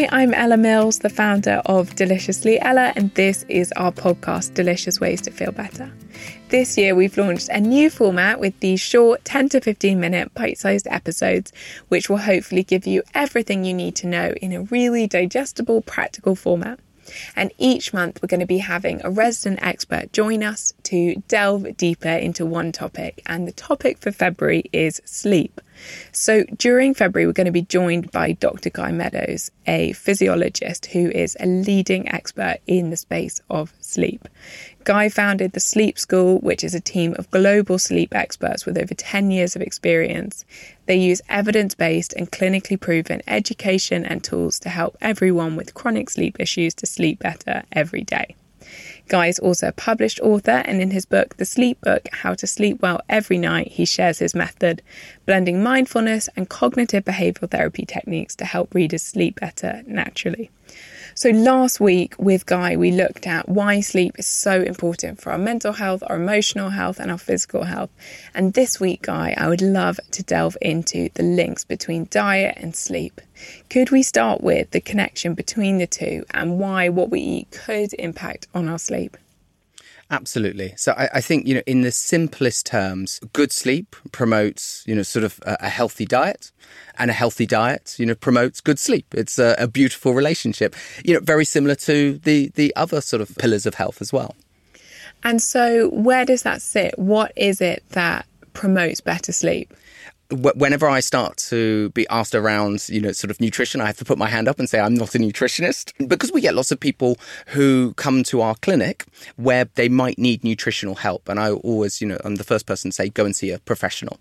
Hi, I'm Ella Mills, the founder of Deliciously Ella, and this is our podcast, Delicious Ways to Feel Better. This year, we've launched a new format with these short 10 to 15 minute bite sized episodes, which will hopefully give you everything you need to know in a really digestible, practical format. And each month, we're going to be having a resident expert join us to delve deeper into one topic. And the topic for February is sleep. So during February, we're going to be joined by Dr. Guy Meadows, a physiologist who is a leading expert in the space of sleep. Guy founded the Sleep School, which is a team of global sleep experts with over 10 years of experience. They use evidence based and clinically proven education and tools to help everyone with chronic sleep issues to sleep better every day. Guy is also a published author, and in his book, The Sleep Book How to Sleep Well Every Night, he shares his method, blending mindfulness and cognitive behavioral therapy techniques to help readers sleep better naturally. So, last week with Guy, we looked at why sleep is so important for our mental health, our emotional health, and our physical health. And this week, Guy, I would love to delve into the links between diet and sleep. Could we start with the connection between the two and why what we eat could impact on our sleep? Absolutely. So I, I, think, you know, in the simplest terms, good sleep promotes, you know, sort of a, a healthy diet and a healthy diet, you know, promotes good sleep. It's a, a, beautiful relationship, you know, very similar to the, the other sort of pillars of health as well. And so where does that sit? What is it that promotes better sleep? Whenever I start to be asked around, you know, sort of nutrition, I have to put my hand up and say I'm not a nutritionist because we get lots of people who come to our clinic where they might need nutritional help. And I always, you know, I'm the first person to say, go and see a professional.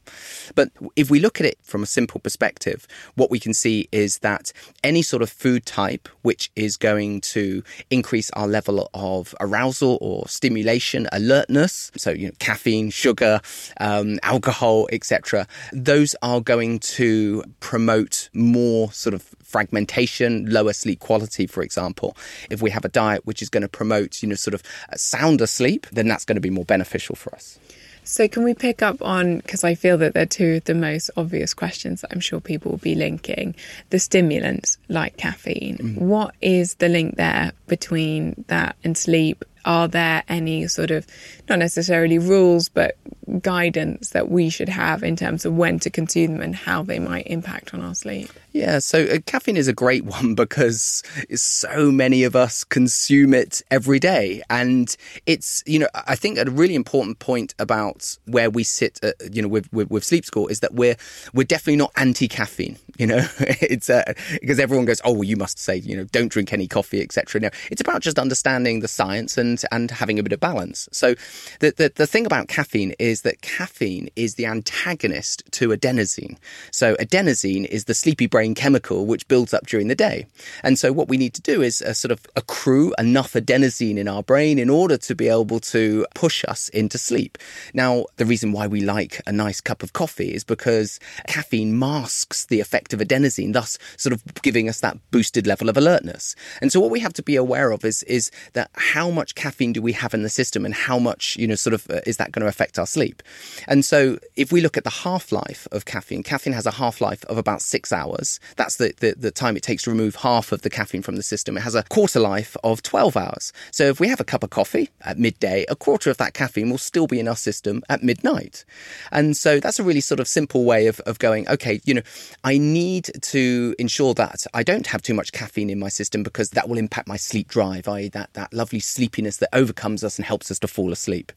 But if we look at it from a simple perspective, what we can see is that any sort of food type which is going to increase our level of arousal or stimulation, alertness, so, you know, caffeine, sugar, um, alcohol, etc., those those are going to promote more sort of fragmentation, lower sleep quality, for example. If we have a diet which is going to promote, you know, sort of sounder sleep, then that's going to be more beneficial for us. So, can we pick up on because I feel that they're two of the most obvious questions that I'm sure people will be linking the stimulants like caffeine. Mm. What is the link there between that and sleep? Are there any sort of not necessarily rules, but guidance that we should have in terms of when to consume them and how they might impact on our sleep? Yeah, so uh, caffeine is a great one because so many of us consume it every day. And it's, you know, I think a really important point about where we sit, uh, you know, with, with, with, Sleep School is that we're, we're definitely not anti caffeine, you know, it's uh, because everyone goes, oh, well, you must say, you know, don't drink any coffee, etc. No, it's about just understanding the science and, and having a bit of balance. So the, the, the thing about caffeine is that caffeine is the antagonist to adenosine. So adenosine is the sleepy brain brain chemical which builds up during the day. And so what we need to do is uh, sort of accrue enough adenosine in our brain in order to be able to push us into sleep. Now, the reason why we like a nice cup of coffee is because caffeine masks the effect of adenosine, thus sort of giving us that boosted level of alertness. And so what we have to be aware of is, is that how much caffeine do we have in the system and how much, you know, sort of uh, is that going to affect our sleep? Sleep. And so if we look at the half life of caffeine, caffeine has a half life of about six hours. That's the, the, the, time it takes to remove half of the caffeine from the system. It has a quarter life of 12 hours. So if we have a cup of coffee at midday, a quarter of that caffeine will still be in our system at midnight. And so that's a really sort of simple way of, of going, okay, you know, I need to ensure that I don't have too much caffeine in my system because that will impact my sleep drive, i.e., that, that lovely sleepiness that overcomes us and helps us to fall asleep.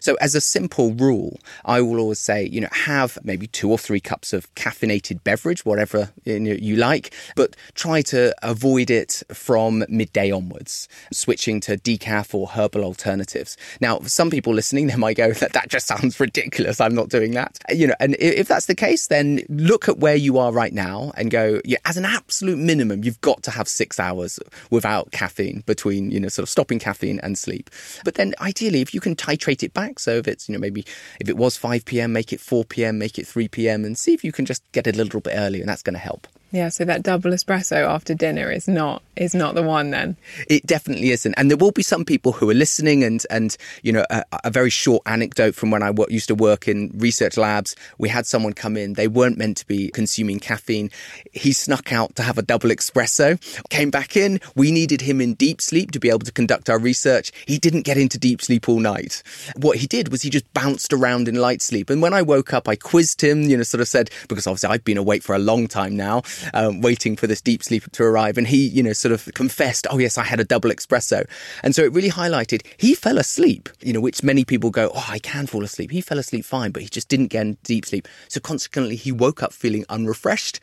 So, as a simple rule, I will always say, you know, have maybe two or three cups of caffeinated beverage, whatever you, like, but try to avoid it from midday onwards, switching to decaf or herbal alternatives. Now, for some people listening, they might go, that, that just sounds ridiculous. I'm not doing that. You know, and if that's the case, then look at where you are right now and go, yeah, as an absolute minimum, you've got to have six hours without caffeine between, you know, sort of stopping caffeine and sleep. But then ideally, if you can titrate it back, so if it's, you know, maybe if it was 5 p.m., make it 4 p.m., make it 3 p.m., and see if you can just get it a little bit earlier, and that's going to help. Yeah, so that double espresso after dinner is not is not the one then. It definitely isn't, and there will be some people who are listening, and and you know a, a very short anecdote from when I w- used to work in research labs. We had someone come in; they weren't meant to be consuming caffeine. He snuck out to have a double espresso, came back in. We needed him in deep sleep to be able to conduct our research. He didn't get into deep sleep all night. What he did was he just bounced around in light sleep, and when I woke up, I quizzed him. You know, sort of said because obviously I'd been awake for a long time now um, waiting for this deep sleep to arrive. And he, you know, sort of confessed, oh, yes, I had a double espresso. And so it really highlighted he fell asleep, you know, which many people go, oh, I can fall asleep. He fell asleep fine, but he just didn't get deep sleep. So consequently, he woke up feeling unrefreshed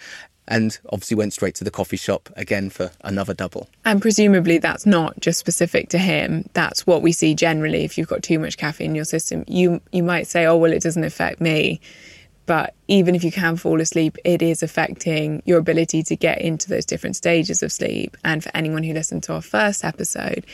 and obviously went straight to the coffee shop again for another double. And presumably that's not just specific to him. That's what we see generally if you've got too much caffeine in your system. You you might say, "Oh, well it doesn't affect me." But even if you can fall asleep, it is affecting your ability to get into those different stages of sleep. And for anyone who listened to our first episode,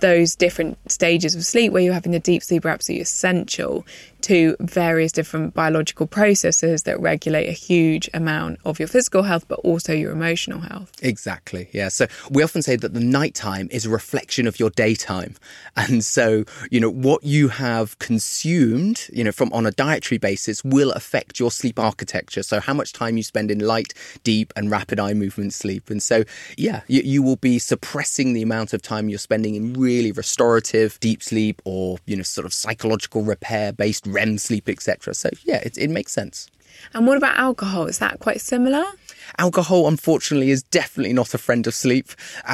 those different stages of sleep where you're having the deep sleep are absolutely essential to various different biological processes that regulate a huge amount of your physical health, but also your emotional health. Exactly. Yeah. So we often say that the nighttime is a reflection of your daytime. And so, you know, what you have consumed, you know, from on a dietary basis will affect your sleep architecture. So how much time you spend in light, deep and rapid eye movement sleep. And so, yeah, you, you will be suppressing the amount of time you're spending in really restorative deep sleep or, you know, sort of psychological repair based REM sleep, etc. So yeah, it, it makes sense. And what about alcohol? Is that quite similar? Alcohol, unfortunately, is definitely not a friend of sleep.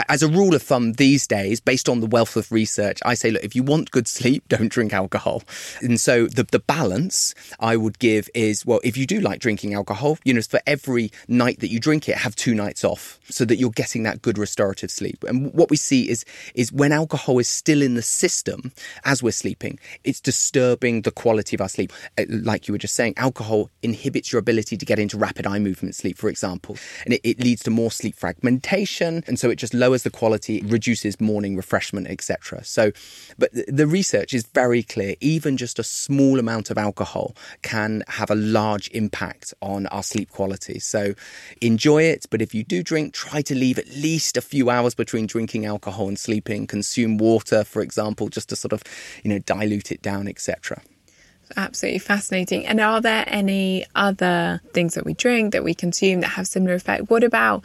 As a rule of thumb these days, based on the wealth of research, I say, look, if you want good sleep, don't drink alcohol. And so the, the balance I would give is, well, if you do like drinking alcohol, you know, for every night that you drink it, have two nights off so that you're getting that good restorative sleep. And what we see is, is when alcohol is still in the system as we're sleeping, it's disturbing the quality of our sleep. Uh, like you were just saying, alcohol inhibits your ability to get into rapid eye movement sleep, for example And it, it leads to more sleep fragmentation. And so it just lowers the quality, reduces morning refreshment, etc. So, but the research is very clear. Even just a small amount of alcohol can have a large impact on our sleep quality. So enjoy it. But if you do drink, try to leave at least a few hours between drinking alcohol and sleeping. Consume water, for example, just to sort of, you know, dilute it down, etc. Absolutely fascinating. And are there any other things that we drink, that we consume that have similar effect? What about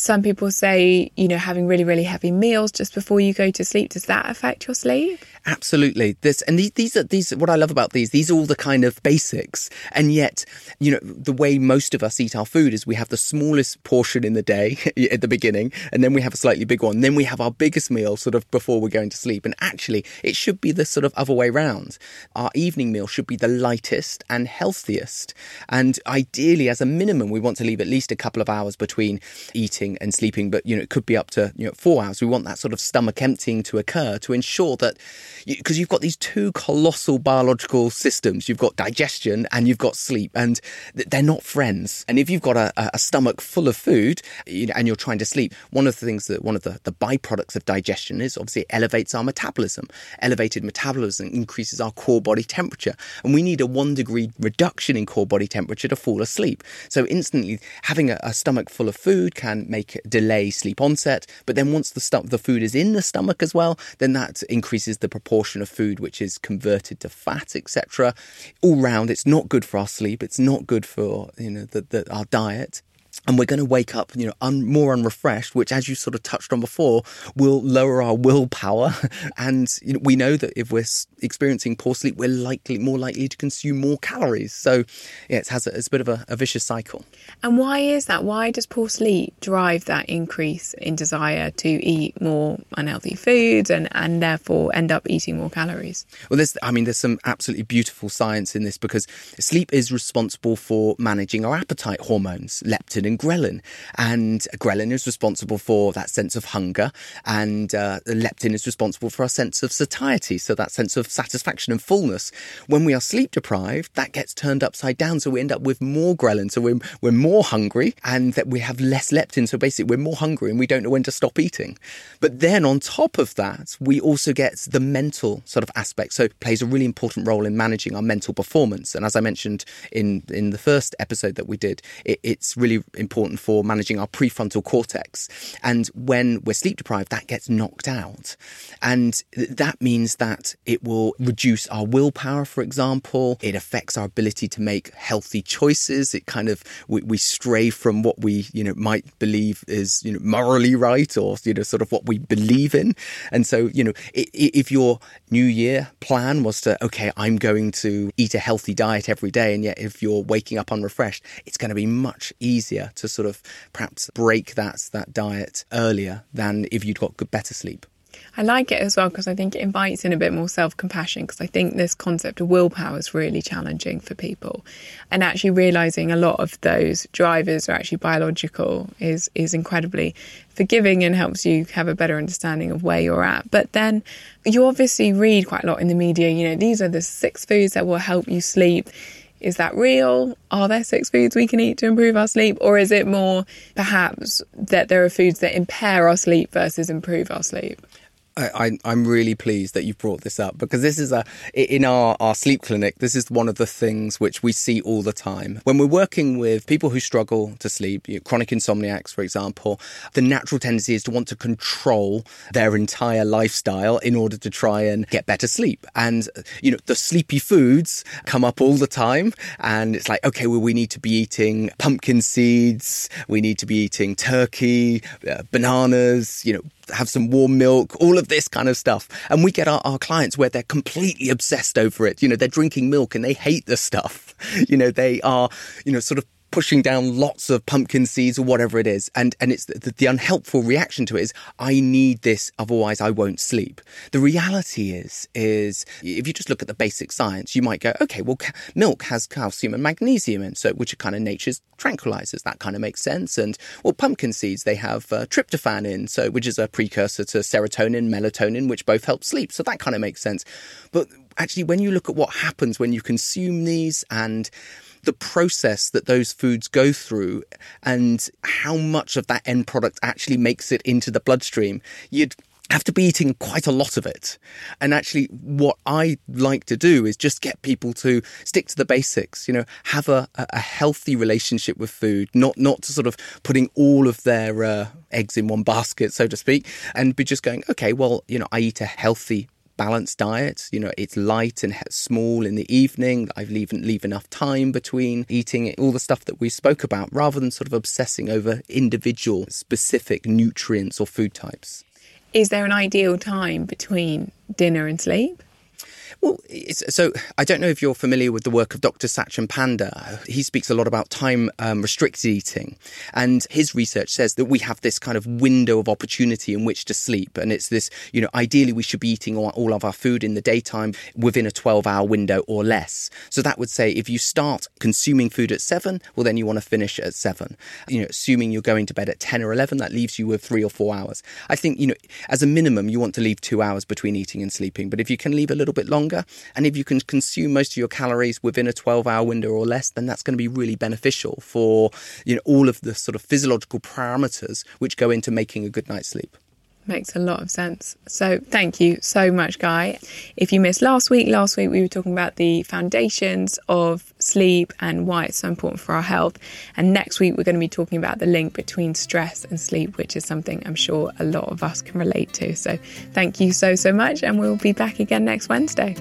some people say, you know, having really, really heavy meals just before you go to sleep, does that affect your sleep? Absolutely. This and these, these are these. What I love about these, these are all the kind of basics, and yet, you know, the way most of us eat our food is we have the smallest portion in the day at the beginning, and then we have a slightly big one. Then we have our biggest meal sort of before we're going to sleep. And actually, it should be the sort of other way round. Our evening meal should be the lightest and healthiest. And ideally, as a minimum, we want to leave at least a couple of hours between eating and sleeping. But you know, it could be up to you know four hours. We want that sort of stomach emptying to occur to ensure that because you, have got these two colossal biological systems. You've got digestion and you've got sleep, and they're not friends. And if you've got a, a stomach full of food you know, and you're trying to sleep, one of the things that one of the, the byproducts of digestion is obviously it elevates our metabolism. Elevated metabolism increases our core body temperature, and we need a one degree reduction in core body temperature to fall asleep. So instantly, having a, a stomach full of food can make delay sleep onset. But then once the stu- the food is in the stomach as well, then that increases the proportion of food which is converted to fat, etc. All round, it's not good for our sleep. It's not good for you know the, the, our diet and we're going to wake up, you know, un, more unrefreshed, which, as you sort of touched on before, will lower our willpower. And you know, we know that if we're experiencing poor sleep, we're likely more likely to consume more calories. So, yeah, it has a, it's a bit of a, a vicious cycle. And why is that? Why does poor sleep drive that increase in desire to eat more unhealthy foods and, and therefore end up eating more calories? Well, there's, I mean, there's some absolutely beautiful science in this because sleep is responsible for managing our appetite hormones, leptin and ghrelin. And ghrelin is responsible for that sense of hunger, and uh, leptin is responsible for our sense of satiety, so that sense of satisfaction and fullness. When we are sleep deprived, that gets turned upside down, so we end up with more ghrelin, so we're, we're more hungry, and that we have less leptin, so basically we're more hungry and we don't know when to stop eating. But then on top of that, we also get the mental sort of aspect, so plays a really important role in managing our mental performance. And as I mentioned in in the first episode that we did, it, it's really important for managing our prefrontal cortex. And when we're sleep deprived, that gets knocked out. And that means that it will reduce our willpower, for example. It affects our ability to make healthy choices. It kind of, we, we stray from what we, you know, might believe is, you know, morally right or, you know, sort of what we believe in. And so, you know, if your new year plan was to, okay, I'm going to eat a healthy diet every day. And yet if you're waking up unrefreshed, it's going to be much easier to sort of perhaps break that, that diet earlier than if you'd got good, better sleep. I like it as well because I think it invites in a bit more self compassion because I think this concept of willpower is really challenging for people. And actually realizing a lot of those drivers are actually biological is, is incredibly forgiving and helps you have a better understanding of where you're at. But then you obviously read quite a lot in the media, you know, these are the six foods that will help you sleep is that real? Are there six foods we can eat to improve our sleep? Or is it more perhaps that there are foods that impair our sleep versus improve our sleep? I, am really pleased that you've brought this up because this is a in our, our sleep clinic. This is one of the things which we see all the time when we're working with people who struggle to sleep, you know, chronic insomniacs, for example. The natural tendency is to want to control their entire lifestyle in order to try and get better sleep. And you know, the sleepy foods come up all the time, and it's like, okay, well, we need to be eating pumpkin seeds, we need to be eating turkey, uh, bananas, you know have some warm milk, all of this kind of stuff. And we get our, our clients where they're completely obsessed over it. You know, they're drinking milk and they hate the stuff. You know, they are, you know, sort of pushing down lots of pumpkin seeds or whatever it is. And, and it's the, the, unhelpful reaction to it is, I need this, otherwise I won't sleep. The reality is, is if you just look at the basic science, you might go, okay, well, ca- milk has calcium and magnesium in, so which are kind of nature's tranquilizers. That kind of makes sense. And well, pumpkin seeds, they have uh, tryptophan in, so which is a precursor to serotonin, melatonin, which both help sleep. So that kind of makes sense. But actually, when you look at what happens when you consume these and the process that those foods go through and how much of that end product actually makes it into the bloodstream, you'd have to be eating quite a lot of it. And actually, what I like to do is just get people to stick to the basics, you know, have a, a healthy relationship with food, not, not to sort of putting all of their uh, eggs in one basket, so to speak, and be just going, okay, well, you know, I eat a healthy balanced diet. You know, it's light and small in the evening. I leave, leave enough time between eating all the stuff that we spoke about rather than sort of obsessing over individual specific nutrients or food types. Is there an ideal time between dinner and sleep? Well, so I don't know if you're familiar with the work of Dr. Sachin Panda. He speaks a lot about time um, restricted eating. And his research says that we have this kind of window of opportunity in which to sleep. And it's this, you know, ideally we should be eating all, all of our food in the daytime within a 12 hour window or less. So that would say if you start consuming food at seven, well, then you want to finish at seven. You know, assuming you're going to bed at 10 or 11, that leaves you with three or four hours. I think, you know, as a minimum, you want to leave two hours between eating and sleeping. But if you can leave a little bit longer, longer. And if you can consume most of your calories within a 12 hour window or less, then that's going to be really beneficial for you know all of the sort of physiological parameters which go into making a good night's sleep. Makes a lot of sense. So, thank you so much, Guy. If you missed last week, last week we were talking about the foundations of sleep and why it's so important for our health. And next week, we're going to be talking about the link between stress and sleep, which is something I'm sure a lot of us can relate to. So, thank you so, so much. And we'll be back again next Wednesday.